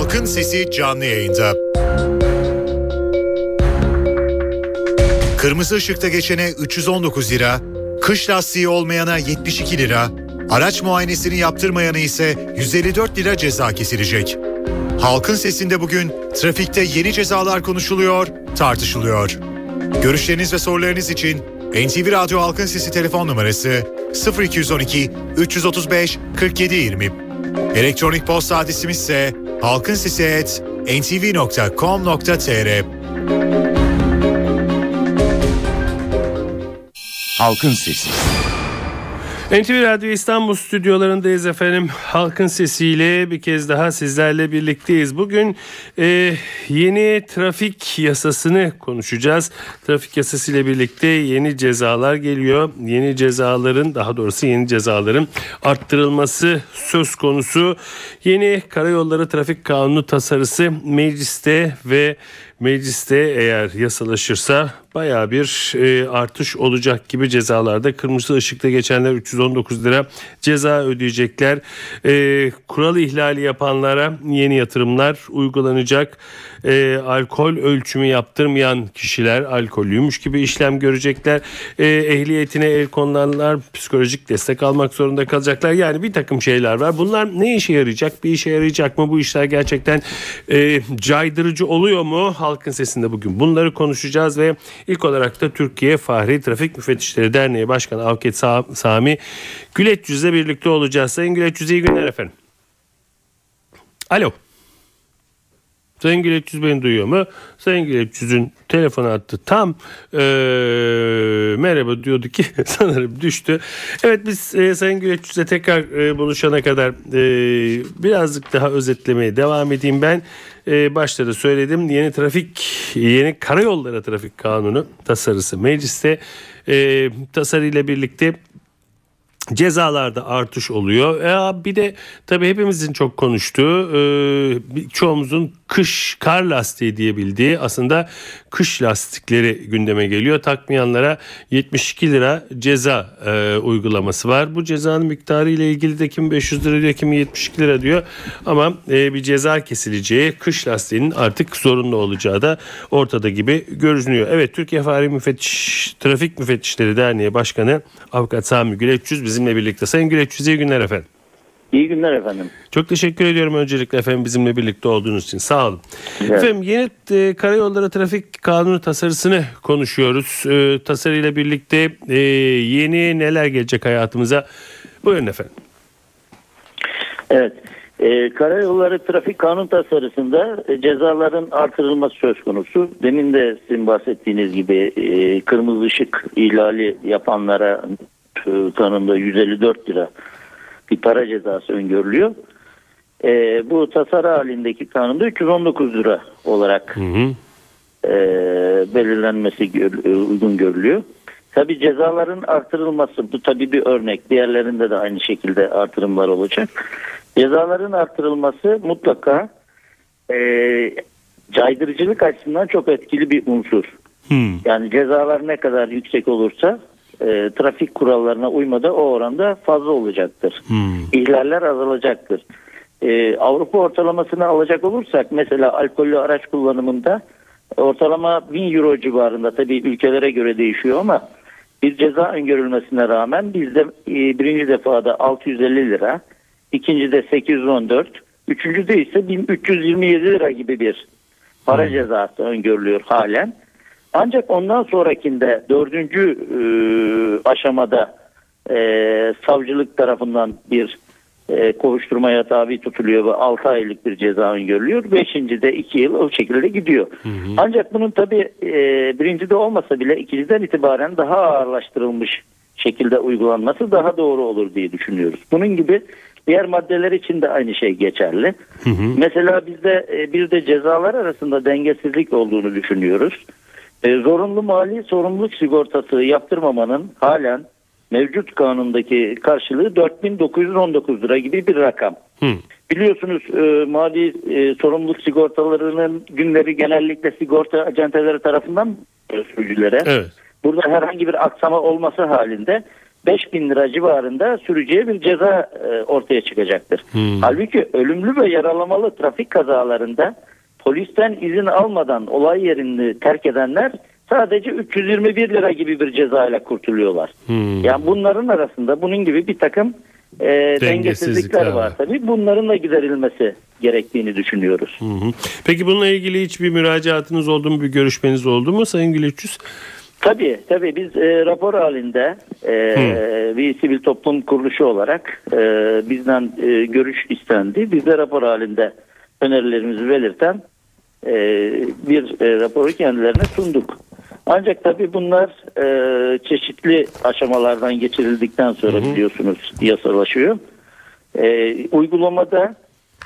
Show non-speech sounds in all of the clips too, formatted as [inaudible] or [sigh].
Halkın Sesi canlı yayında. Kırmızı ışıkta geçene 319 lira, kış lastiği olmayana 72 lira, araç muayenesini yaptırmayana ise 154 lira ceza kesilecek. Halkın Sesi'nde bugün trafikte yeni cezalar konuşuluyor, tartışılıyor. Görüşleriniz ve sorularınız için NTV Radyo Halkın Sesi telefon numarası 0212 335 4720. Elektronik posta adresimiz ise halkinsesi@ntv.com.tr. Halkın Sesi. NTV Radyo İstanbul stüdyolarındayız efendim. Halkın sesiyle bir kez daha sizlerle birlikteyiz. Bugün e, yeni trafik yasasını konuşacağız. Trafik yasası ile birlikte yeni cezalar geliyor. Yeni cezaların daha doğrusu yeni cezaların arttırılması söz konusu. Yeni karayolları trafik kanunu tasarısı mecliste ve mecliste eğer yasalaşırsa baya bir e, artış olacak gibi cezalarda. Kırmızı ışıkta geçenler 319 lira ceza ödeyecekler. E, kural ihlali yapanlara yeni yatırımlar uygulanacak. E, alkol ölçümü yaptırmayan kişiler alkollüymüş gibi işlem görecekler. E, ehliyetine el konulanlar psikolojik destek almak zorunda kalacaklar. Yani bir takım şeyler var. Bunlar ne işe yarayacak? Bir işe yarayacak mı? Bu işler gerçekten e, caydırıcı oluyor mu? Halkın sesinde bugün bunları konuşacağız ve ilk olarak da Türkiye Fahri Trafik Müfettişleri Derneği Başkanı Avukat Sami Güleç Yüz'le birlikte olacağız. Sayın Güleç Yüz iyi günler efendim. Alo. Sayın Güleç beni duyuyor mu? Sayın Güleç telefon attı tam e, merhaba diyordu ki [laughs] sanırım düştü. Evet biz e, Sayın Güleç tekrar e, buluşana kadar e, birazcık daha özetlemeye devam edeyim ben. E, başta da söyledim yeni trafik yeni karayolları trafik kanunu tasarısı mecliste e, tasarıyla birlikte cezalarda artış oluyor. E, bir de tabii hepimizin çok konuştuğu e, çoğumuzun kış kar lastiği diyebildiği aslında kış lastikleri gündeme geliyor. Takmayanlara 72 lira ceza e, uygulaması var. Bu cezanın miktarı ile ilgili de kim 500 lira diyor kim 72 lira diyor. Ama e, bir ceza kesileceği kış lastiğinin artık zorunlu olacağı da ortada gibi görünüyor. Evet Türkiye Fahri Müfettiş Trafik Müfettişleri Derneği Başkanı Avukat Sami Güleçyüz bizimle birlikte. Sayın Güleçyüz iyi günler efendim. İyi günler efendim. Çok teşekkür ediyorum öncelikle efendim bizimle birlikte olduğunuz için. Sağ olun. Evet. Efendim yeni e, karayolları trafik kanunu tasarısını konuşuyoruz. E, tasarıyla birlikte e, yeni neler gelecek hayatımıza? Buyurun efendim. Evet. E, karayolları trafik kanun tasarısında e, cezaların artırılması söz konusu. Demin de sizin bahsettiğiniz gibi e, kırmızı ışık ihlali yapanlara e, kanunda 154 lira bir para cezası öngörülüyor. E, bu tasarı halindeki kanunda 319 lira olarak hı hı. E, belirlenmesi gör, e, uygun görülüyor. Tabi cezaların artırılması bu tabi bir örnek. Diğerlerinde de aynı şekilde artırımlar olacak. Cezaların artırılması mutlaka e, caydırıcılık açısından çok etkili bir unsur. Hmm. Yani cezalar ne kadar yüksek olursa e, trafik kurallarına uymada o oranda fazla olacaktır. Hmm. İhlaller azalacaktır. E, Avrupa ortalamasını alacak olursak mesela alkollü araç kullanımında ortalama 1000 euro civarında tabii ülkelere göre değişiyor ama bir ceza öngörülmesine rağmen bizde e, birinci defada 650 lira, ikinci de 814, üçüncü de ise 1327 lira gibi bir para hmm. cezası öngörülüyor halen. Ancak ondan sonrakinde dördüncü e, aşamada e, savcılık tarafından bir e, kovuşturmaya tabi tutuluyor ve 6 aylık bir ceza öngörülüyor. Beşinci de 2 yıl o şekilde gidiyor. Hı hı. Ancak bunun tabi e, birinci de olmasa bile ikinciden itibaren daha ağırlaştırılmış şekilde uygulanması daha doğru olur diye düşünüyoruz. Bunun gibi diğer maddeler için de aynı şey geçerli. Hı hı. Mesela bizde e, bir de cezalar arasında dengesizlik olduğunu düşünüyoruz. E, zorunlu mali sorumluluk sigortası yaptırmamanın halen mevcut kanundaki karşılığı 4919 lira gibi bir rakam. Hı. Biliyorsunuz e, mali e, sorumluluk sigortalarının günleri genellikle sigorta acenteleri tarafından sürücülere. Evet. Burada herhangi bir aksama olması halinde 5000 lira civarında sürücüye bir ceza e, ortaya çıkacaktır. Hmm. Halbuki ölümlü ve yaralamalı trafik kazalarında polisten izin almadan olay yerini terk edenler sadece 321 lira gibi bir cezayla kurtuluyorlar. Hmm. Yani bunların arasında bunun gibi bir takım e, Dengesizlikler dengesizlikler var. var. Tabii bunların da giderilmesi gerektiğini düşünüyoruz. Hı hı. Peki bununla ilgili hiçbir müracaatınız oldu mu, bir görüşmeniz oldu mu Sayın Gülüçüz? Tabii tabii biz e, rapor halinde e, bir sivil toplum kuruluşu olarak e, bizden e, görüş istendi. Biz de rapor halinde önerilerimizi belirten e, bir e, raporu kendilerine sunduk. Ancak tabii bunlar e, çeşitli aşamalardan geçirildikten sonra biliyorsunuz yasalaşıyor. E, uygulamada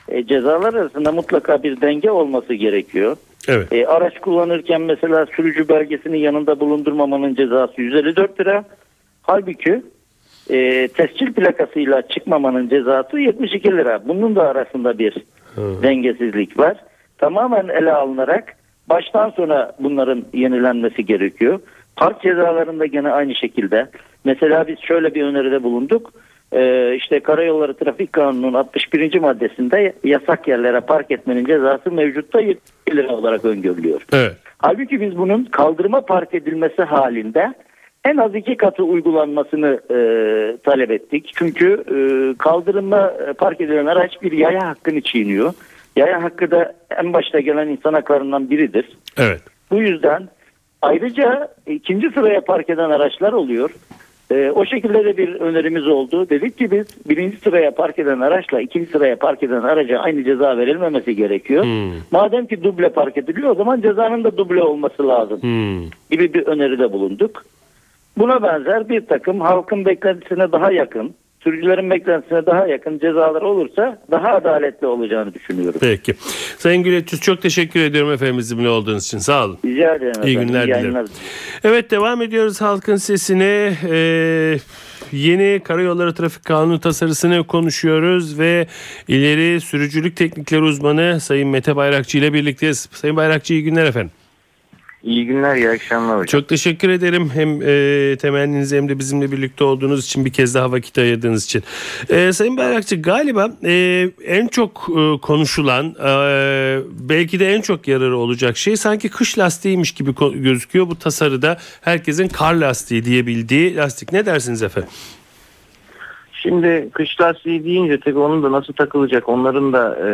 e, cezalar arasında mutlaka bir denge olması gerekiyor. Evet. E, araç kullanırken mesela sürücü belgesini yanında bulundurmamanın cezası 154 lira. Halbuki e, tescil plakasıyla çıkmamanın cezası 72 lira. Bunun da arasında bir dengesizlik var. Tamamen ele alınarak baştan sona bunların yenilenmesi gerekiyor. Park cezalarında gene aynı şekilde. Mesela biz şöyle bir öneride bulunduk. Ee, işte Karayolları Trafik Kanunu'nun 61. maddesinde yasak yerlere park etmenin cezası mevcutta 70 lira olarak öngörülüyor. Evet. Halbuki biz bunun kaldırıma park edilmesi halinde en az iki katı uygulanmasını e, talep ettik. Çünkü e, kaldırıma e, park edilen araç bir yaya hakkını çiğniyor. Yaya hakkı da en başta gelen insan haklarından biridir. Evet. Bu yüzden ayrıca ikinci sıraya park eden araçlar oluyor. Ee, o şekilde de bir önerimiz oldu. Dedik ki biz birinci sıraya park eden araçla ikinci sıraya park eden araca aynı ceza verilmemesi gerekiyor. Hmm. Madem ki duble park ediliyor o zaman cezanın da duble olması lazım Hmm. gibi bir öneride bulunduk. Buna benzer bir takım halkın beklentisine daha yakın, sürücülerin beklentisine daha yakın cezalar olursa daha adaletli olacağını düşünüyorum. Peki. Sayın Gülüçüz çok teşekkür ediyorum efendim bizimle olduğunuz için. Sağ olun. Rica ederim. İyi efendim. günler dilerim. yayınlar. Evet devam ediyoruz halkın sesine. Ee, yeni karayolları trafik kanunu tasarısını konuşuyoruz ve ileri sürücülük teknikleri uzmanı Sayın Mete Bayrakçı ile birlikteyiz. Sayın Bayrakçı iyi günler efendim. İyi günler, iyi akşamlar hocam. Çok teşekkür ederim hem e, temenninize hem de bizimle birlikte olduğunuz için bir kez daha vakit ayırdığınız için. E, Sayın Bayrakçı galiba e, en çok e, konuşulan e, belki de en çok yararı olacak şey sanki kış lastiğiymiş gibi gözüküyor bu tasarıda. Herkesin kar lastiği diyebildiği lastik. Ne dersiniz efendim? Şimdi kış lastiği deyince tabii onun da nasıl takılacak onların da e,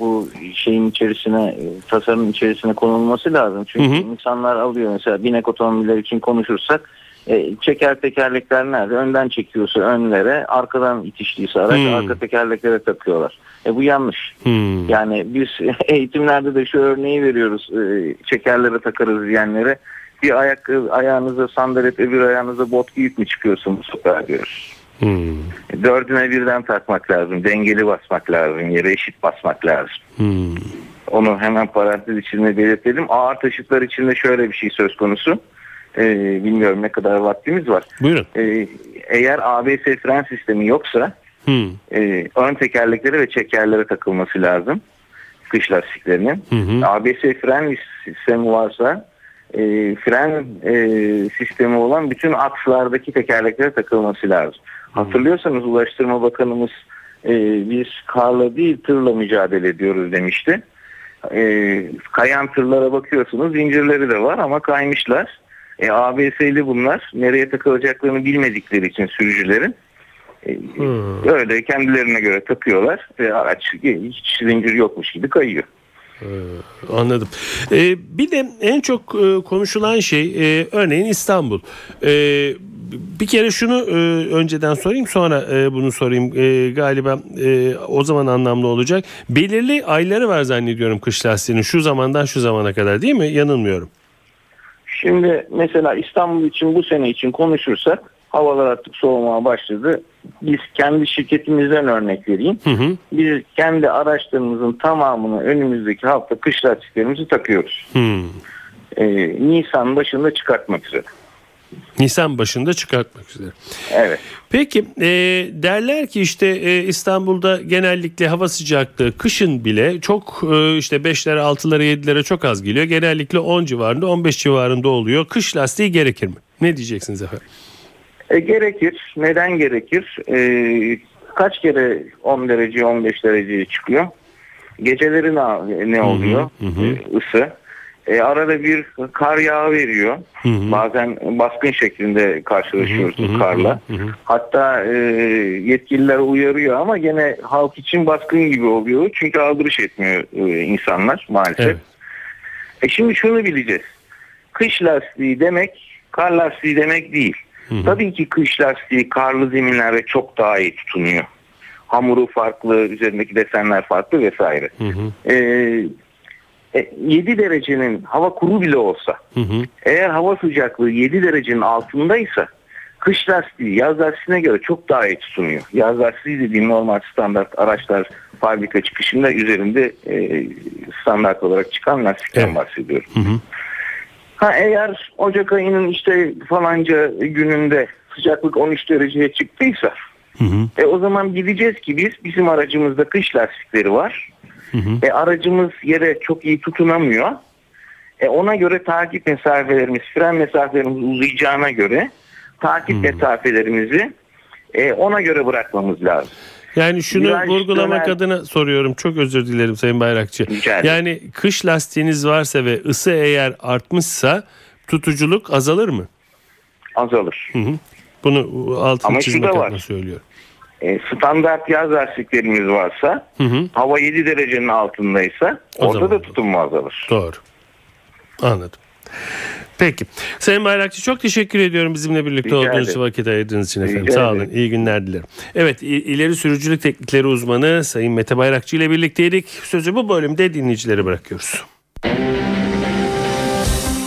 bu şeyin içerisine e, tasarımın içerisine konulması lazım. Çünkü Hı hı. insanlar alıyor mesela binek otomobiller için konuşursak e, çeker tekerlekler nerede? Önden çekiyorsa önlere, arkadan itiştiyse araç Hmm. arka tekerleklere takıyorlar. E bu yanlış. Hmm. Yani biz [laughs] eğitimlerde de şu örneği veriyoruz. e, Çekerlere takarız diyenlere. Bir ayak ayağınıza sandalet öbür ayağınıza bot giyip mi çıkıyorsunuz sokağa diyoruz. Hmm. Dördüne birden takmak lazım. Dengeli basmak lazım. Yere eşit basmak lazım. Hmm. Onu hemen parantez içinde belirtelim. Ağır taşıtlar içinde şöyle bir şey söz konusu. Ee, bilmiyorum ne kadar vaktimiz var. Buyurun. Ee, eğer ABS fren sistemi yoksa Hmm. e, ön tekerleklere ve çekerlere takılması lazım. Kış lastiklerinin. Hı. ABS fren sistemi varsa e, fren e, sistemi olan bütün akslardaki tekerleklere takılması lazım. Hatırlıyorsanız Ulaştırma Bakanımız e, biz karla değil tırla mücadele ediyoruz demişti. E, kayan tırlara bakıyorsunuz zincirleri de var ama kaymışlar. E, ABS'li bunlar nereye takılacaklarını bilmedikleri için sürücülerin e, Hmm. öyle kendilerine göre takıyorlar ve araç hiç zincir yokmuş gibi kayıyor. Anladım. Ee, bir de en çok e, konuşulan şey e, örneğin İstanbul. E, bir kere şunu e, önceden sorayım sonra e, bunu sorayım. E, galiba e, o zaman anlamlı olacak. Belirli ayları var zannediyorum kış lastiğinin şu zamandan şu zamana kadar değil mi? Yanılmıyorum. Şimdi mesela İstanbul için bu sene için konuşursak havalar artık soğumaya başladı. Biz kendi şirketimizden örnek vereyim. Hı hı. Biz kendi araçlarımızın tamamını önümüzdeki hafta kış lastiklerimizi takıyoruz. Hmm. Ee, Nisan başında çıkartmak üzere. Nisan başında çıkartmak üzere. Evet. Peki e, derler ki işte e, İstanbul'da genellikle hava sıcaklığı kışın bile çok e, işte 5'lere 6'lara 7'lere çok az geliyor. Genellikle 10 civarında 15 civarında oluyor. Kış lastiği gerekir mi? Ne diyeceksiniz efendim? E, gerekir. Neden gerekir? E, kaç kere 10 derece 15 dereceye çıkıyor? Geceleri ne, ne oluyor? Hı hı. E, ısı. E, arada bir kar yağ veriyor. Hı hı. Bazen baskın şeklinde karşılaşıyoruz Hı hı, karla. hı hı. Hatta e, yetkililer uyarıyor ama gene halk için baskın gibi oluyor. Çünkü aldırış etmiyor e, insanlar maalesef. Evet. E şimdi şunu bileceğiz. Kış lastiği demek kar lastiği demek değil. hı. Tabii ki kış lastiği karlı zeminlerde çok daha iyi tutunuyor. Hamuru farklı, üzerindeki desenler farklı vesaire. Hı hı. E, 7 derecenin hava kuru bile olsa Hı hı. eğer hava sıcaklığı 7 derecenin altındaysa kış lastiği yaz lastiğine göre çok daha iyi tutunuyor. Yaz lastiği dediğim normal standart araçlar fabrika çıkışında üzerinde e, standart olarak çıkan lastikten Evet. bahsediyorum. Hı hı. Ha eğer Ocak ayının işte falanca gününde sıcaklık 13 dereceye çıktıysa Hı hı. e, o zaman bileceğiz ki biz bizim aracımızda kış lastikleri var. Hı hı. E, aracımız yere çok iyi tutunamıyor. E, ona göre takip mesafelerimiz, fren mesafelerimiz uzayacağına göre takip Hmm. mesafelerimizi e, ona göre bırakmamız lazım. Yani şunu Viraj vurgulamak döner- adına soruyorum. Çok özür dilerim Sayın Bayrakçı. Yani kış lastiğiniz varsa ve ısı eğer artmışsa tutuculuk azalır mı? Azalır. Hı hı. Bunu altını Ama çizmek adına var. söylüyorum. E, standart yaz lastiklerimiz varsa Hı hı. hava 7 derecenin altındaysa O orada zaman da tutunma azalır. Doğru. Anladım. Peki. Sayın Bayrakçı çok teşekkür ediyorum bizimle birlikte Rica olduğunuz ederim. vakit ayırdığınız için efendim. Rica Sağ olun. İyi günler dilerim. Evet ileri sürücülük teknikleri uzmanı Sayın Mete Bayrakçı ile birlikteydik. Sözü bu bölümde dinleyicilere bırakıyoruz.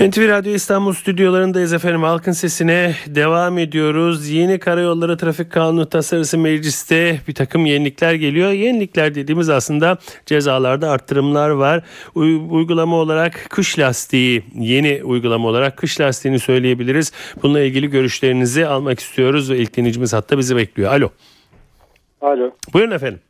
NTV Radyo İstanbul stüdyolarındayız efendim. Halkın sesine devam ediyoruz. Yeni Karayolları Trafik Kanunu Tasarısı Meclis'te bir takım yenilikler geliyor. Yenilikler dediğimiz aslında cezalarda arttırımlar var. Uy- uygulama olarak kış lastiği, yeni uygulama olarak kış lastiğini söyleyebiliriz. Bununla ilgili görüşlerinizi almak istiyoruz ve ilk dinleyicimiz hatta bizi bekliyor. Alo. Alo, Buyurun efendim.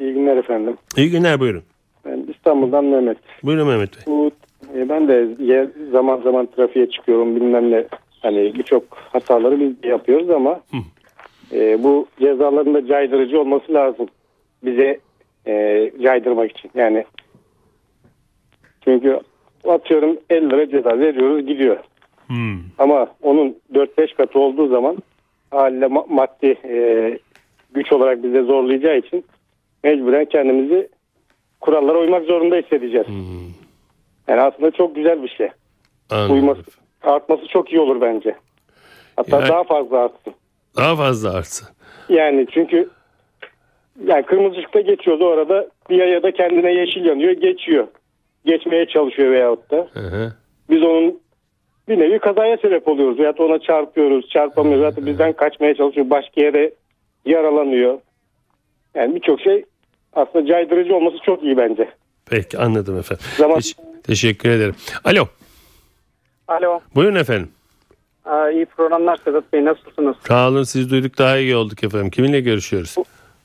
iyi günler efendim. İyi günler buyurun. Ben İstanbul'dan Mehmet. Buyurun Mehmet Bey. Bu e, ben de yer, zaman zaman trafiğe çıkıyorum bilmem ne. Hani birçok hataları biz yapıyoruz ama e, bu cezaların da caydırıcı olması lazım. Bize e, caydırmak için. Yani çünkü atıyorum 50 lira ceza veriyoruz gidiyor. Hmm. Ama onun 4-5 katı olduğu zaman haliyle ma- maddi e, güç olarak bize zorlayacağı için mecburen kendimizi kurallara uymak zorunda hissedeceğiz. Yani aslında çok güzel bir şey. Anladım. Uyması, artması çok iyi olur bence. Hatta Yani- daha fazla artsın. Daha fazla artsa. Yani çünkü yani kırmızı ışıkta geçiyordu o arada bir yaya kendine yeşil yanıyor geçiyor. Geçmeye çalışıyor veyahut da. Hı hı. Biz onun bir nevi kazaya sebep oluyoruz. Veyahut da ona çarpıyoruz, çarpamıyoruz. Veyahut da bizden kaçmaya çalışıyor. Başka yere yaralanıyor. Yani birçok şey aslında caydırıcı olması çok iyi bence. Peki anladım efendim. Zaman- Teş- teşekkür ederim. Alo. Alo, Buyurun efendim. Aa, iyi programlar Sedat Bey nasılsınız? Sağ olun siz duyduk daha iyi olduk efendim. Kiminle görüşüyoruz?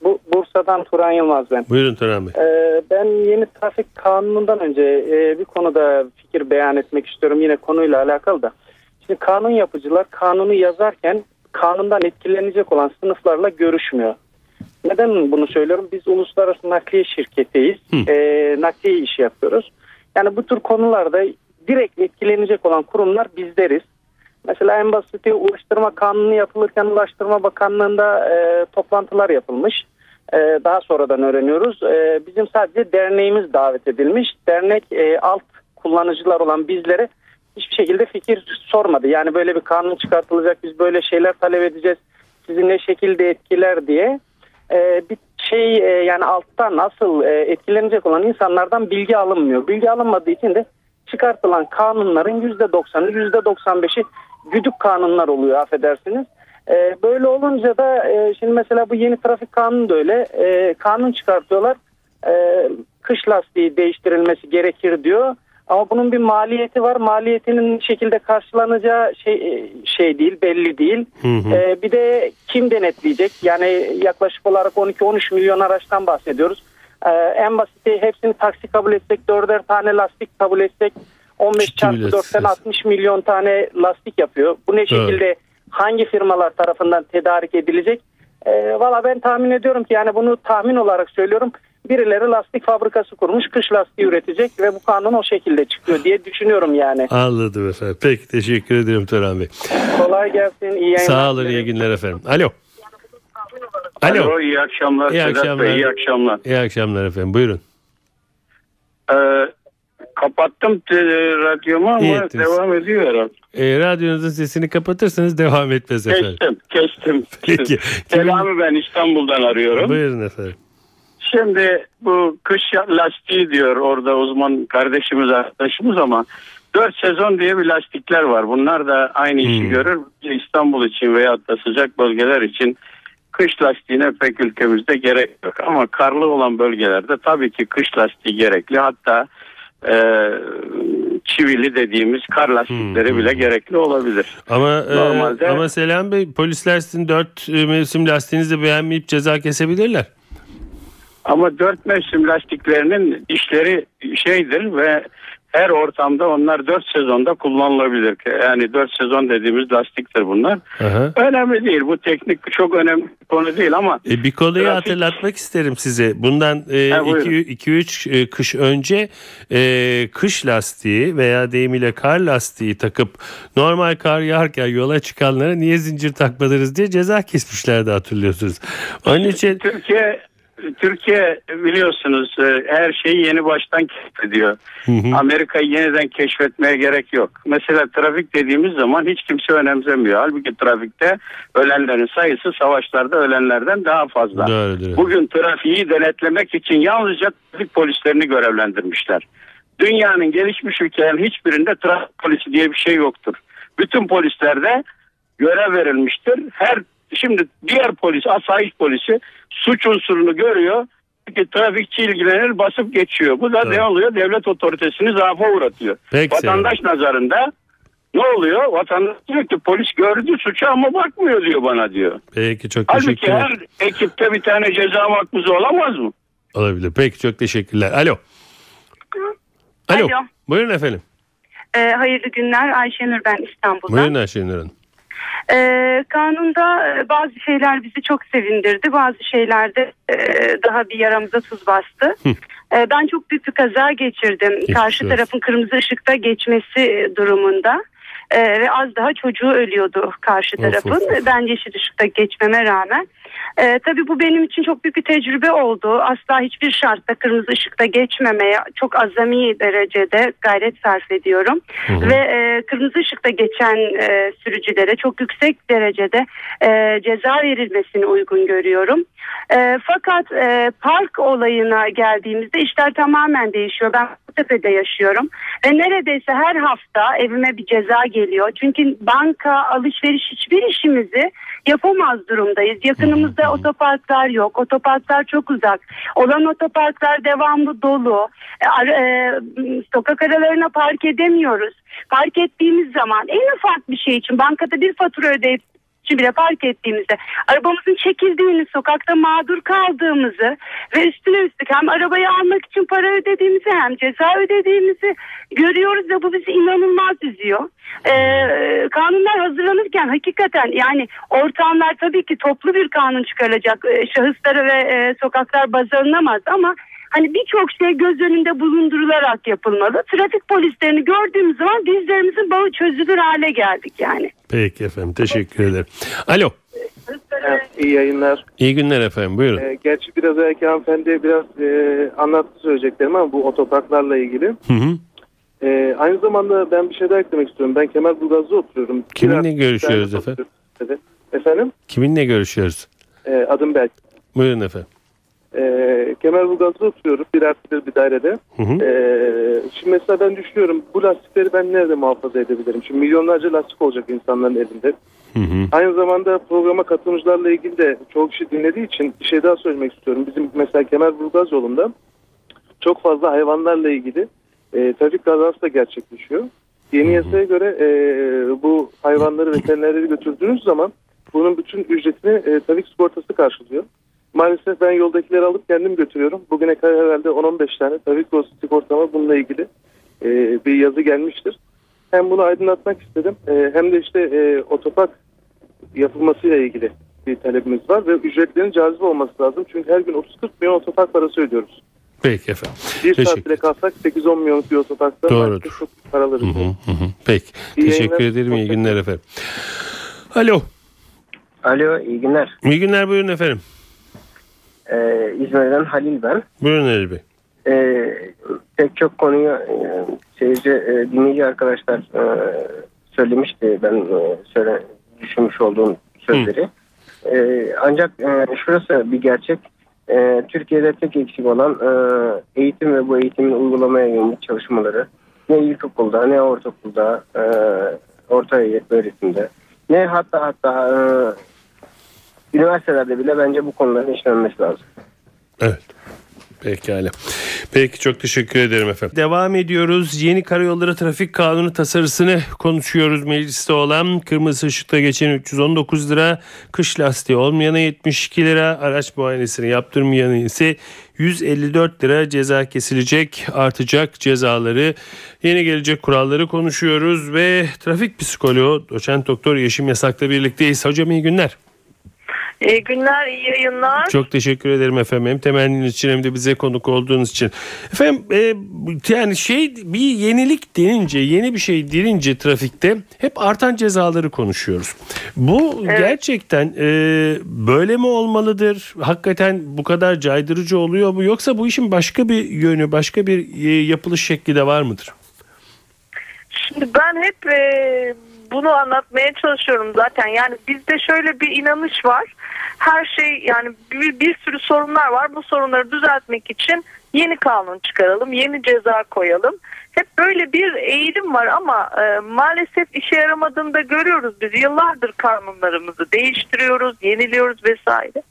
Bu Bursa'dan Turan Yılmaz ben. Buyurun Turan Bey. Ee, ben yeni trafik kanunundan önce e, bir konuda fikir beyan etmek istiyorum yine konuyla alakalı da. Şimdi kanun yapıcılar kanunu yazarken kanundan etkilenecek olan sınıflarla görüşmüyor. Neden bunu söylüyorum? Biz uluslararası nakliye şirketiyiz. Ee, nakliye işi yapıyoruz. Yani bu tür konularda direkt etkilenecek olan kurumlar bizleriz. Mesela en basiti Ulaştırma Kanunu yapılırken Ulaştırma Bakanlığı'nda e, toplantılar yapılmış. E, daha sonradan öğreniyoruz. E, bizim sadece derneğimiz davet edilmiş. Dernek e, alt kullanıcılar olan bizlere hiçbir şekilde fikir sormadı. Yani böyle bir kanun çıkartılacak biz böyle şeyler talep edeceğiz. Sizi ne şekilde etkiler diye. E, bir şey e, yani alttan asıl e, etkilenecek olan insanlardan bilgi alınmıyor. Bilgi alınmadığı için de çıkartılan kanunların %90'ı %95'i güdük kanunlar oluyor affedersiniz. Ee, böyle olunca da e, şimdi mesela bu yeni trafik kanunu da öyle kanun çıkartıyorlar kış lastiği değiştirilmesi gerekir diyor Ama bunun bir maliyeti var. Maliyetinin şekilde karşılanacağı şey şey değil, belli değil. Hı hı. Ee, bir de kim denetleyecek? Yani yaklaşık olarak 12-13 milyon araçtan bahsediyoruz. Ee, en basiti hepsini taksi kabul etsek, dörder tane lastik kabul etsek 15 Ciddi çarpı bir 4'ten stres. 60 milyon tane lastik yapıyor. Bu ne şekilde hangi firmalar tarafından tedarik edilecek? Ee, Valla ben tahmin ediyorum ki yani bunu tahmin olarak söylüyorum. Birileri lastik fabrikası kurmuş, kış lastiği üretecek ve bu kanun o şekilde çıkıyor diye düşünüyorum yani. Anladım efendim. Peki teşekkür ederim Turan Bey. Kolay gelsin, iyi yayınlar. Sağ olun iyi günler efendim. Alo. Alo. Alo, iyi akşamlar. İyi Sedat akşamlar. Bey, iyi akşamlar. İyi akşamlar efendim. Buyurun. Ee, kapattım te- radyomu ama İyi ettiniz. devam ediyor herhalde. E, radyonuzun sesini kapatırsanız devam etmez efendim. Kestim, kestim. Peki. Selamı ben İstanbul'dan arıyorum. Buyurun efendim. Şimdi bu kış lastiği diyor orada uzman kardeşimiz arkadaşımız ama 4 sezon diye bir lastikler var. Bunlar da aynı işi Hmm. görür. İstanbul için veyahut da sıcak bölgeler için kış lastiğine pek ülkemizde gerek yok. Ama karlı olan bölgelerde tabii ki kış lastiği gerekli. Hatta e, çivili dediğimiz kar lastikleri Hmm, bile hmm. gerekli olabilir. Ama e, Normalde- ama Selam Bey polisler sizin 4 mevsim lastiğinizi beğenmeyip ceza kesebilirler. Ama dört mevsim lastiklerinin işleri şeydir ve her ortamda onlar dört sezonda kullanılabilir. Yani dört sezon dediğimiz lastiktir bunlar. Aha. Önemli değil. Bu teknik çok önemli bir konu değil ama E, bir konuyu Trafik- hatırlatmak isterim size. Bundan Ha, buyurun. 2-3 e, kış önce e, kış lastiği veya deyimiyle kar lastiği takıp normal kar yağarken yola çıkanlara niye zincir takmadınız diye ceza kesmişlerdi hatırlıyorsunuz. Onun için Türkiye Türkiye biliyorsunuz e, her şeyi yeni baştan keşfediyor. Amerika'yı yeniden keşfetmeye gerek yok. Mesela trafik dediğimiz zaman hiç kimse önemsemiyor. Halbuki trafikte ölenlerin sayısı savaşlarda ölenlerden daha fazla. Doğrudur. Bugün trafiği denetlemek için yalnızca trafik polislerini görevlendirmişler. Dünyanın gelişmiş ülkelerin hiçbirinde trafik polisi diye bir şey yoktur. Bütün polislerde görev verilmiştir. Her şimdi diğer polis, asayiş polisi suç unsurunu görüyor. Peki trafikçi ilgilenir basıp geçiyor. Bu da Evet. ne oluyor? Devlet otoritesini zaafa uğratıyor. Peki, Vatandaş nazarında ne oluyor? Vatandaş diyor ki polis gördü suçu ama bakmıyor diyor bana diyor. peki çok Halbuki teşekkürler. her ekipte bir tane ceza makbuzu olamaz mı? Olabilir. Peki çok teşekkürler. Alo. Alo. Alo. Buyurun efendim. Ee, hayırlı günler. Ayşenur ben İstanbul'dan. Buyurun Ayşenur Hanım. Ee, kanunda e, bazı şeyler bizi çok sevindirdi. Bazı şeylerde e, daha bir yaramıza tuz bastı. Ee, ben çok büyük bir kaza geçirdim. Geçmiş Karşı olsun. tarafın kırmızı ışıkta geçmesi durumunda. Ee, ve az daha çocuğu ölüyordu karşı Of, tarafın. of, of. Ben yeşil ışıkta geçmeme rağmen. Ee, tabii bu benim için çok büyük bir tecrübe oldu. Asla hiçbir şartta kırmızı ışıkta geçmemeye çok azami derecede gayret sarf ediyorum. hı. Ve e, kırmızı ışıkta geçen e, sürücülere çok yüksek derecede e, ceza verilmesini uygun görüyorum. E, fakat e, park olayına geldiğimizde işler tamamen değişiyor. Ben Tepe'de yaşıyorum ve neredeyse her hafta evime bir ceza geliyor. Çünkü banka, alışveriş hiçbir işimizi yapamaz durumdayız. Yakınımızda otoparklar yok. Otoparklar çok uzak. Olan otoparklar devamlı dolu. E, e, sokak aralarına park edemiyoruz. Park ettiğimiz zaman en ufak bir şey için bankada bir fatura ödeyip için bile park ettiğimizde arabamızın çekildiğini, sokakta mağdur kaldığımızı ve üstüne üstlük hem arabayı almak için para ödediğimizi hem ceza ödediğimizi görüyoruz ve bu bizi inanılmaz üzüyor. Ee, kanunlar hazırlanırken hakikaten yani ortamlar tabii ki toplu bir kanun çıkarılacak. Ee, şahıslara ve e, sokaklar baz alınamaz ama hani birçok şey göz önünde bulundurularak yapılmalı. Trafik polislerini gördüğümüz zaman dizlerimizin bağı çözülür hale geldik yani. Peki efendim teşekkür ederim. Alo. Evet, iyi yayınlar. İyi günler efendim buyurun. Ee, gerçi biraz evvelki hanımefendi biraz e, anlattı söyleyeceklerim ama bu otoparklarla ilgili. Hı hı. Ee, aynı zamanda ben bir şey daha eklemek istiyorum. Ben Kemalburgaz'da oturuyorum. Kiminle Biraz- görüşüyoruz efendim? Efendim? Kiminle görüşüyoruz? Ee, adım Berk. Buyurun efendim. Ee, Kemalburgaz'da oturuyorum. Bir artı bir dairede. Hı hı. Ee, şimdi mesela ben düşünüyorum bu lastikleri ben nerede muhafaza edebilirim? Şimdi milyonlarca lastik olacak insanların elinde. Hı hı. Aynı zamanda programa katılımcılarla ilgili de çok kişi dinlediği için bir şey daha söylemek istiyorum. Bizim mesela Kemalburgaz yolunda çok fazla hayvanlarla ilgili e, trafik kazası da gerçekleşiyor. Yeni yasaya göre e, bu hayvanları veterinerleri götürdüğünüz zaman bunun bütün ücretini e, trafik sigortası karşılıyor. Maalesef ben yoldakileri alıp kendim götürüyorum. Bugüne kadar herhalde 10-15 tane trafik sigortama bununla ilgili e, bir yazı gelmiştir. Hem bunu aydınlatmak istedim e, hem de işte e, otopark yapılmasıyla ilgili bir talebimiz var ve ücretlerin cazip olması lazım. Çünkü her gün 30-40 milyon otopark parası ödüyoruz. Peki efendim. Bir Teşekkür saat bile kalsak 8-10 milyon bir otoparkta Doğrudur. çok paraları. Hı hı, hı hı. Peki. İyi Teşekkür yayınlar. ederim. İyi günler efendim. Alo. Alo iyi günler. İyi günler buyurun efendim. Ee, İzmir'den Halil ben. Buyurun Ali Bey. Ee, pek çok konuyu e, seyirci, e, dinleyici arkadaşlar e, söylemişti. Ben e, söyle, düşünmüş olduğum sözleri. E, ancak e, şurası bir gerçek. E, Türkiye'de tek eksik olan e, eğitim ve bu eğitimin uygulamaya yönelik çalışmaları ne ilkokulda ne ortaokulda e, orta öğretimde ne hatta hatta e, üniversitelerde bile bence bu konuların işlenmesi lazım. Evet. Pekala. Peki çok teşekkür ederim efendim. Devam ediyoruz. Yeni karayolları trafik kanunu tasarısını konuşuyoruz. Mecliste olan kırmızı ışıkta geçen 319 lira, kış lastiği olmayana 72 lira, araç muayenesini yaptırmayanı ise 154 lira ceza kesilecek, artacak cezaları, yeni gelecek kuralları konuşuyoruz ve trafik psikoloğu doçent doktor Yeşim Yasak'la birlikteyiz. Hocam iyi günler. İyi günler, iyi yayınlar. Çok teşekkür ederim efendim. Hem temenniniz için hem de bize konuk olduğunuz için. Efendim e, yani şey bir yenilik denince, yeni bir şey denince trafikte hep artan cezaları konuşuyoruz. Bu Evet. gerçekten e, böyle mi olmalıdır? Hakikaten bu kadar caydırıcı oluyor mu? Yoksa bu işin başka bir yönü, başka bir e, yapılış şekli de var mıdır? Şimdi ben hep e, bunu anlatmaya çalışıyorum zaten. Yani bizde şöyle bir inanış var. Her şey yani bir, bir sürü sorunlar var. Bu sorunları düzeltmek için yeni kanun çıkaralım, yeni ceza koyalım. Hep böyle bir eğilim var ama e, maalesef işe yaramadığını da görüyoruz biz. Yıllardır kanunlarımızı değiştiriyoruz, yeniliyoruz vesaire.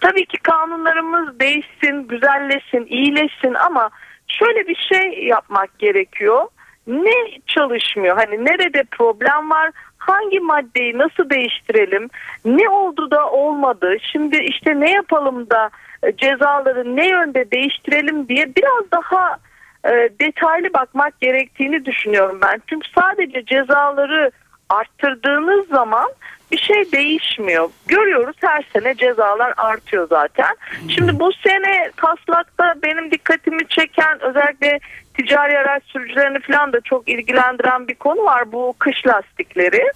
Tabii ki kanunlarımız değişsin, güzelleşsin, iyileşsin ama şöyle bir şey yapmak gerekiyor. Ne çalışmıyor? Hani nerede problem var? Hangi maddeyi nasıl değiştirelim? Ne oldu da olmadı? Şimdi işte ne yapalım da e, cezaları ne yönde değiştirelim diye biraz daha e, detaylı bakmak gerektiğini düşünüyorum ben. Çünkü sadece cezaları arttırdığınız zaman bir şey değişmiyor. Görüyoruz her sene cezalar artıyor zaten. Şimdi bu sene taslakta benim dikkatimi çeken özellikle ticari araç sürücülerini falan da çok ilgilendiren bir konu var bu kış lastikleri.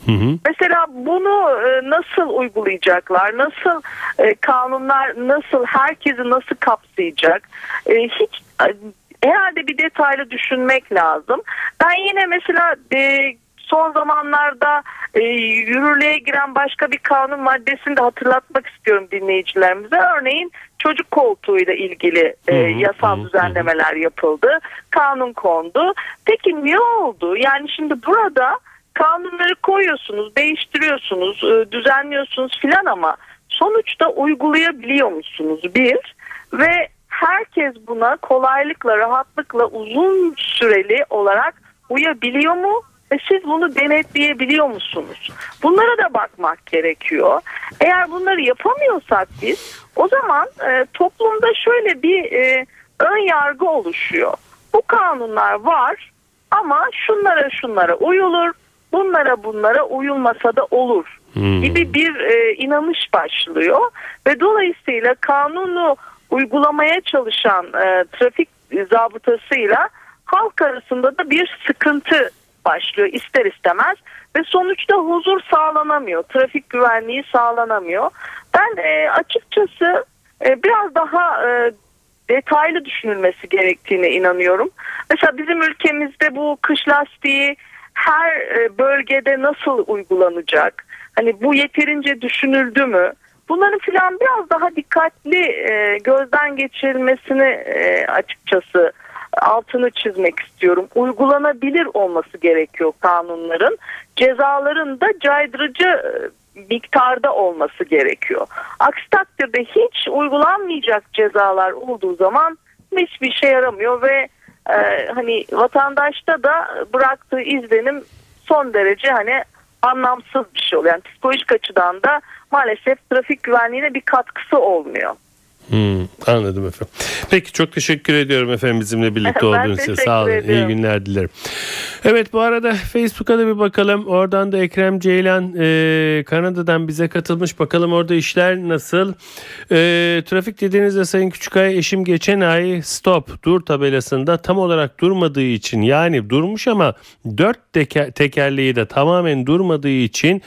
Mesela bunu e, nasıl uygulayacaklar? Nasıl e, kanunlar nasıl herkesi nasıl kapsayacak? E, hiç herhalde bir detaylı düşünmek lazım. Ben yine mesela e, son zamanlarda e, yürürlüğe giren başka bir kanun maddesini de hatırlatmak istiyorum dinleyicilerimize. Örneğin çocuk koltuğuyla ilgili e, yasal düzenlemeler yapıldı. Kanun kondu. Peki ne oldu? Yani şimdi burada kanunları koyuyorsunuz, değiştiriyorsunuz, e, düzenliyorsunuz filan ama sonuçta uygulayabiliyor musunuz? Bir ve herkes buna kolaylıkla, rahatlıkla uzun süreli olarak uyabiliyor mu? Ve siz bunu denetleyebiliyor musunuz? Bunlara da bakmak gerekiyor. Eğer bunları yapamıyorsak biz o zaman e, toplumda şöyle bir e, ön yargı oluşuyor. Bu kanunlar var ama şunlara şunlara uyulur, bunlara bunlara uyulmasa da olur gibi bir e, inanış başlıyor ve dolayısıyla kanunu uygulamaya çalışan e, trafik zabıtasıyla halk arasında da bir sıkıntı başlıyor ister istemez ve sonuçta huzur sağlanamıyor, trafik güvenliği sağlanamıyor. Ben e, açıkçası e, biraz daha e, detaylı düşünülmesi gerektiğine inanıyorum. Mesela bizim ülkemizde bu kış lastiği her e, bölgede nasıl uygulanacak? Hani bu yeterince düşünüldü mü? Bunların filan biraz daha dikkatli e, gözden geçirilmesini e, açıkçası altını çizmek istiyorum. Uygulanabilir olması gerekiyor kanunların. Cezaların da caydırıcı e, miktarda olması gerekiyor. Aksi takdirde hiç uygulanmayacak cezalar olduğu zaman hiçbir şey yaramıyor ve e, hani vatandaşta da bıraktığı izlenim son derece hani anlamsız bir şey oluyor. Yani psikolojik açıdan da maalesef trafik güvenliğine bir katkısı olmuyor. Hmm, anladım efendim. Peki çok teşekkür ediyorum efendim bizimle birlikte [laughs] olduğunuz için. Sağ olun. İyi ediyorum. günler dilerim. Evet bu arada Facebook'a da bir bakalım. Oradan da Ekrem Ceylan e, Kanada'dan bize katılmış. Bakalım orada işler nasıl? E, trafik dediğinizde Sayın Küçükay eşim geçen ay stop dur tabelasında tam olarak durmadığı için yani durmuş ama dört teker, tekerleği de tamamen durmadığı için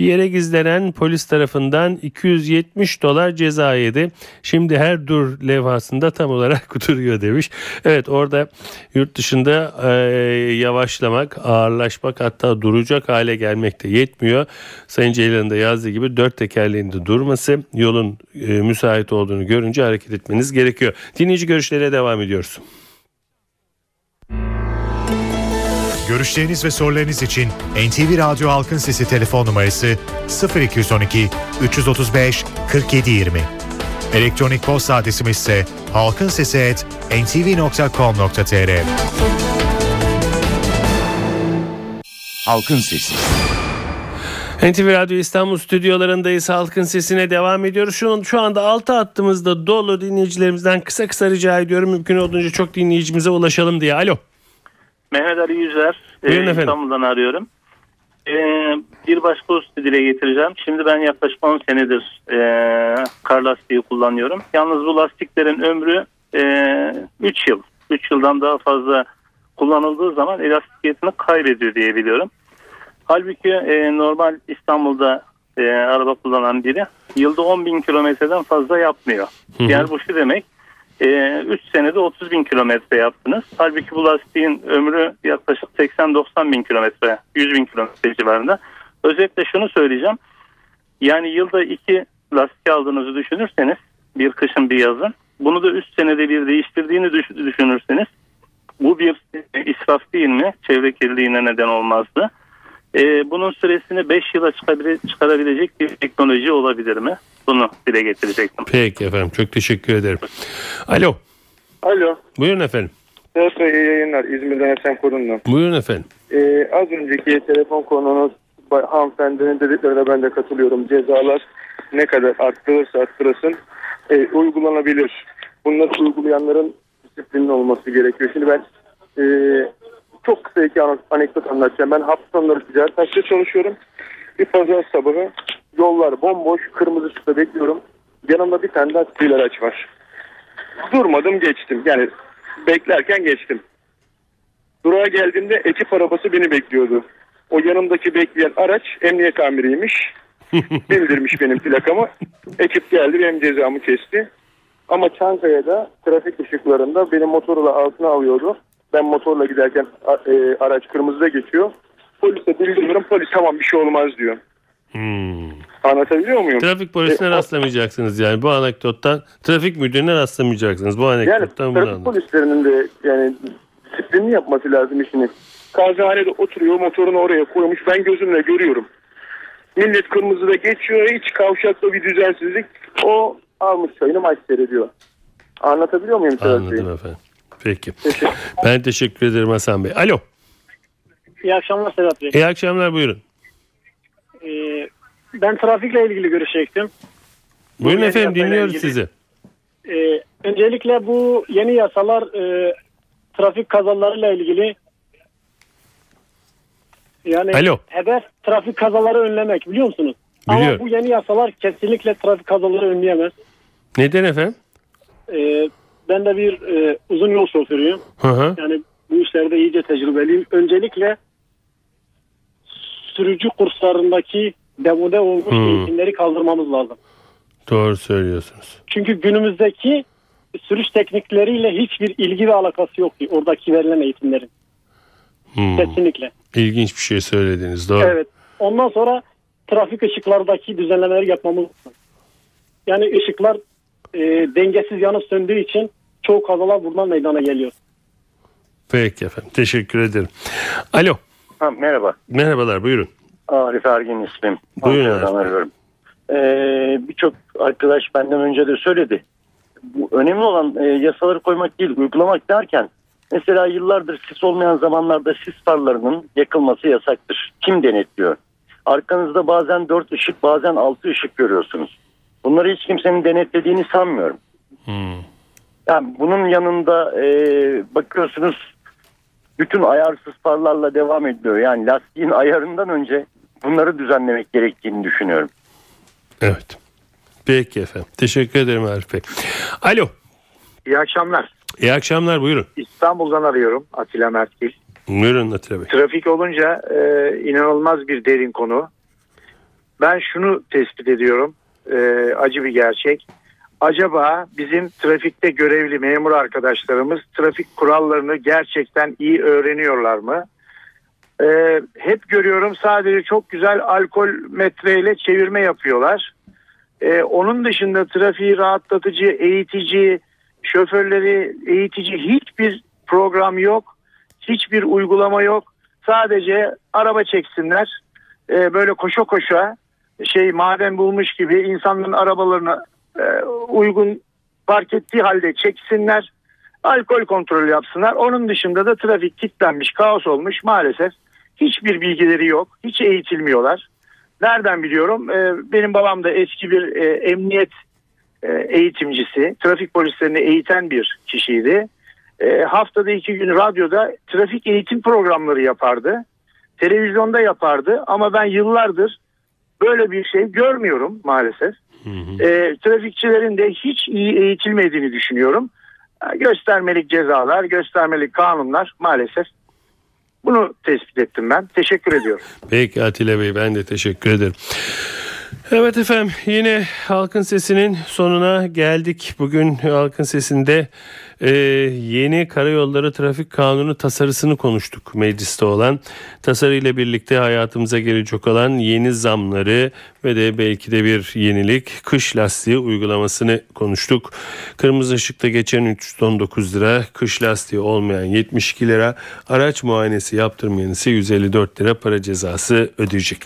bir yere gizlenen polis tarafından 270 dolar ceza yedi. Şimdi her dur levhasında tam olarak [laughs] duruyor demiş. Evet orada yurt dışında e, yavaşlamak, ağırlaşmak hatta duracak hale gelmek de yetmiyor. Sayın Ceylan'ın da yazdığı gibi dört tekerleğinde durması yolun e, müsait olduğunu görünce hareket etmeniz gerekiyor. Dinleyici görüşlere devam ediyoruz. Görüşleriniz ve sorularınız için NTV Radyo Halkın Sesi telefon numarası 0212 335 4720. Elektronik posta adresimiz ise halkinsesi@ntv.com.tr. Halkın Sesi. NTV Radyo İstanbul stüdyolarındayız. Halkın sesine devam ediyoruz. Şu, an, şu anda 6 hattımızda dolu dinleyicilerimizden kısa kısa rica ediyorum. Mümkün olduğunca çok dinleyicimize ulaşalım diye. Alo. Mehmet Ali Yüzer. Buyurun Ee, efendim. İstanbul'dan arıyorum. Ee, bir başka hususu dile getireceğim. Şimdi ben yaklaşık 10 senedir e, kar lastiği kullanıyorum. Yalnız bu lastiklerin ömrü 3 yıl. 3 yıldan daha fazla kullanıldığı zaman elastikiyetini kaybediyor diye biliyorum. Halbuki e, normal İstanbul'da e, araba kullanan biri yılda 10 bin kilometreden fazla yapmıyor. Hı hı. Yani bu şu demek 3 senede 30 bin kilometre yaptınız. Halbuki bu lastiğin ömrü yaklaşık 80-90 bin kilometre, 100 bin kilometre civarında. Özellikle şunu söyleyeceğim. Yani yılda iki lastik aldığınızı düşünürseniz bir kışın bir yazın. Bunu da 3 senede bir değiştirdiğini düş- düşünürseniz bu bir israf değil mi? Çevre kirliliğine neden olmazdı. Ee, bunun süresini 5 yıla çıkabile- çıkarabilecek bir teknoloji olabilir mi? Bunu dile getirecektim. Peki efendim çok teşekkür ederim. Alo. Alo. Buyurun efendim. Sersa iyi yayınlar. İzmir'den Esen Korun'dan. Buyurun efendim. Ee, az önceki telefon konunuz hanımefendinin dediklerine ben de katılıyorum. Cezalar ne kadar arttırırsa arttırılsın e, uygulanabilir. Bunları uygulayanların disiplinli olması gerekiyor. Şimdi ben e, çok kısa iki an- anekdot anlatacağım. Ben hafta sonları ticaret çalışıyorum. Bir pazar sabahı yollar bomboş. Kırmızı ışıkta bekliyorum. Yanımda bir tane daha sivil araç var. Durmadım geçtim. Yani beklerken geçtim. Durağa geldiğimde ekip arabası beni bekliyordu. O yanımdaki bekleyen araç emniyet amiriymiş. [laughs] Bildirmiş benim plakamı. Ekip geldi benim cezamı kesti. Ama Çankaya'da trafik ışıklarında benim motorla altına alıyordu. Ben motorla giderken e, araç kırmızıda geçiyor. Polise bildiriyorum. Polis tamam bir şey olmaz diyor. Hmm. Anlatabiliyor muyum? Trafik polisine E, rastlamayacaksınız yani bu anekdottan. Trafik müdürüne rastlamayacaksınız bu Yani anekdottan bunu trafik polislerinin de yani disiplinli yapması lazım işini. Kazanede oturuyor motorunu oraya koymuş ben gözümle görüyorum. Millet kırmızıda geçiyor hiç kavşakta bir düzensizlik. O almış çayını maç seyrediyor. Anlatabiliyor muyum? Anladım efendim. Peki. Ben teşekkür ederim Hasan Bey. Alo. İyi akşamlar Sedat Bey. İyi akşamlar buyurun. Ee, ben trafikle ilgili görüşecektim. Buyurun yeni efendim dinliyoruz ilgili. sizi. Ee, öncelikle bu yeni yasalar e, trafik kazalarıyla ilgili yani Alo. hedef trafik kazaları önlemek biliyor musunuz? Biliyorum. Ama bu yeni yasalar kesinlikle trafik kazaları önleyemez. Neden efendim? Ee, ben de bir e, uzun yol şoförüyüm. Hı hı. Yani bu işlerde iyice tecrübeliyim. Öncelikle sürücü kurslarındaki demoda olmuş Hmm. eğitimleri kaldırmamız lazım. Doğru söylüyorsunuz. Çünkü günümüzdeki sürüş teknikleriyle hiçbir ilgi ve alakası yok oradaki verilen eğitimlerin. Hmm. Kesinlikle. İlginç bir şey söylediniz. Doğru. Evet. Ondan sonra trafik ışıklardaki düzenlemeleri yapmamız lazım. Yani ışıklar e, dengesiz yanıp söndüğü için çoğu kazalar buradan meydana geliyor. Peki efendim. Teşekkür ederim. Alo. Ha, merhaba. Merhabalar buyurun. Arif Ergin ismim. Buyurun Arif arıyorum. Ee, Birçok arkadaş benden önce de söyledi. Bu önemli olan e, yasaları koymak değil, uygulamak derken Mesela yıllardır sis olmayan zamanlarda sis farlarının yakılması yasaktır. Kim denetliyor? Arkanızda bazen dört ışık bazen altı ışık görüyorsunuz. Bunları hiç kimsenin denetlediğini sanmıyorum. Yani bunun yanında e, bakıyorsunuz bütün ayarsız farlarla devam ediyor. Yani lastiğin ayarından önce bunları düzenlemek gerektiğini düşünüyorum. Evet. Peki efendim. Teşekkür ederim Arif Bey. Alo. İyi akşamlar. İyi akşamlar buyurun. İstanbul'dan arıyorum Atilla Mertkil. Buyurun Atilla Bey. Trafik olunca e, inanılmaz bir derin konu. Ben şunu tespit ediyorum. E, acı bir gerçek. Acaba bizim trafikte görevli memur arkadaşlarımız trafik kurallarını gerçekten iyi öğreniyorlar mı? E, hep görüyorum sadece çok güzel alkol metreyle çevirme yapıyorlar. E, onun dışında trafiği rahatlatıcı, eğitici, şoförleri eğitici hiçbir program yok. Hiçbir uygulama yok. Sadece araba çeksinler. e, böyle koşa koşa şey maden bulmuş gibi insanların arabalarını uygun park ettiği halde çeksinler. Alkol kontrolü yapsınlar. Onun dışında da trafik kilitlenmiş, kaos olmuş maalesef. Hiçbir bilgileri yok. Hiç eğitilmiyorlar. Nereden biliyorum? E, benim babam da eski bir e, emniyet e, eğitimcisi, trafik polislerini eğiten bir kişiydi. E, haftada iki gün radyoda trafik eğitim programları yapardı. Televizyonda yapardı ama ben yıllardır böyle bir şey görmüyorum maalesef. E, trafikçilerin de hiç iyi eğitilmediğini düşünüyorum. Göstermelik cezalar, göstermelik kanunlar maalesef. Bunu tespit ettim ben. Teşekkür ediyorum. Peki Atilla Bey ben de teşekkür ederim. Evet efendim yine Halkın Sesi'nin sonuna geldik. Bugün Halkın Sesi'nde e, yeni karayolları trafik kanunu tasarısını konuştuk mecliste olan. Tasarıyla birlikte hayatımıza gelecek olan yeni zamları ve de belki de bir yenilik kış lastiği uygulamasını konuştuk. Kırmızı ışıkta geçen 319 lira, kış lastiği olmayan 72 lira, araç muayenesi yaptırmayan ise 154 lira para cezası ödeyecek.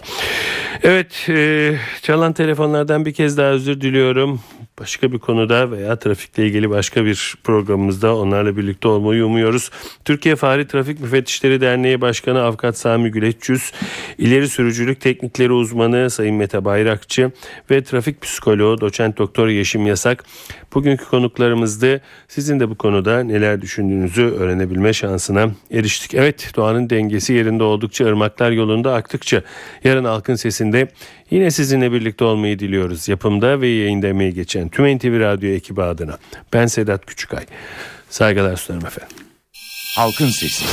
Evet, e, çalan telefonlardan bir kez daha özür diliyorum. Başka bir konuda veya trafikle ilgili başka bir programımızda onlarla birlikte olmayı umuyoruz. Türkiye Fahri Trafik Müfettişleri Derneği Başkanı Avukat Sami Güleççüz, ileri sürücülük teknikleri uzmanı Sayın Mete Bayrakçı ve trafik psikoloğu doçent doktor Yeşim Yasak bugünkü konuklarımızdı. Sizin de bu konuda neler düşündüğünüzü öğrenebilme şansına eriştik. Evet doğanın dengesi yerinde oldukça ırmaklar yolunda aktıkça yarın halkın sesinde yine sizinle birlikte olmayı diliyoruz. Yapımda ve yayında emeği geçen tüm NTV Radyo ekibi adına ben Sedat Küçükay. Saygılar sunarım efendim. Halkın Sesi.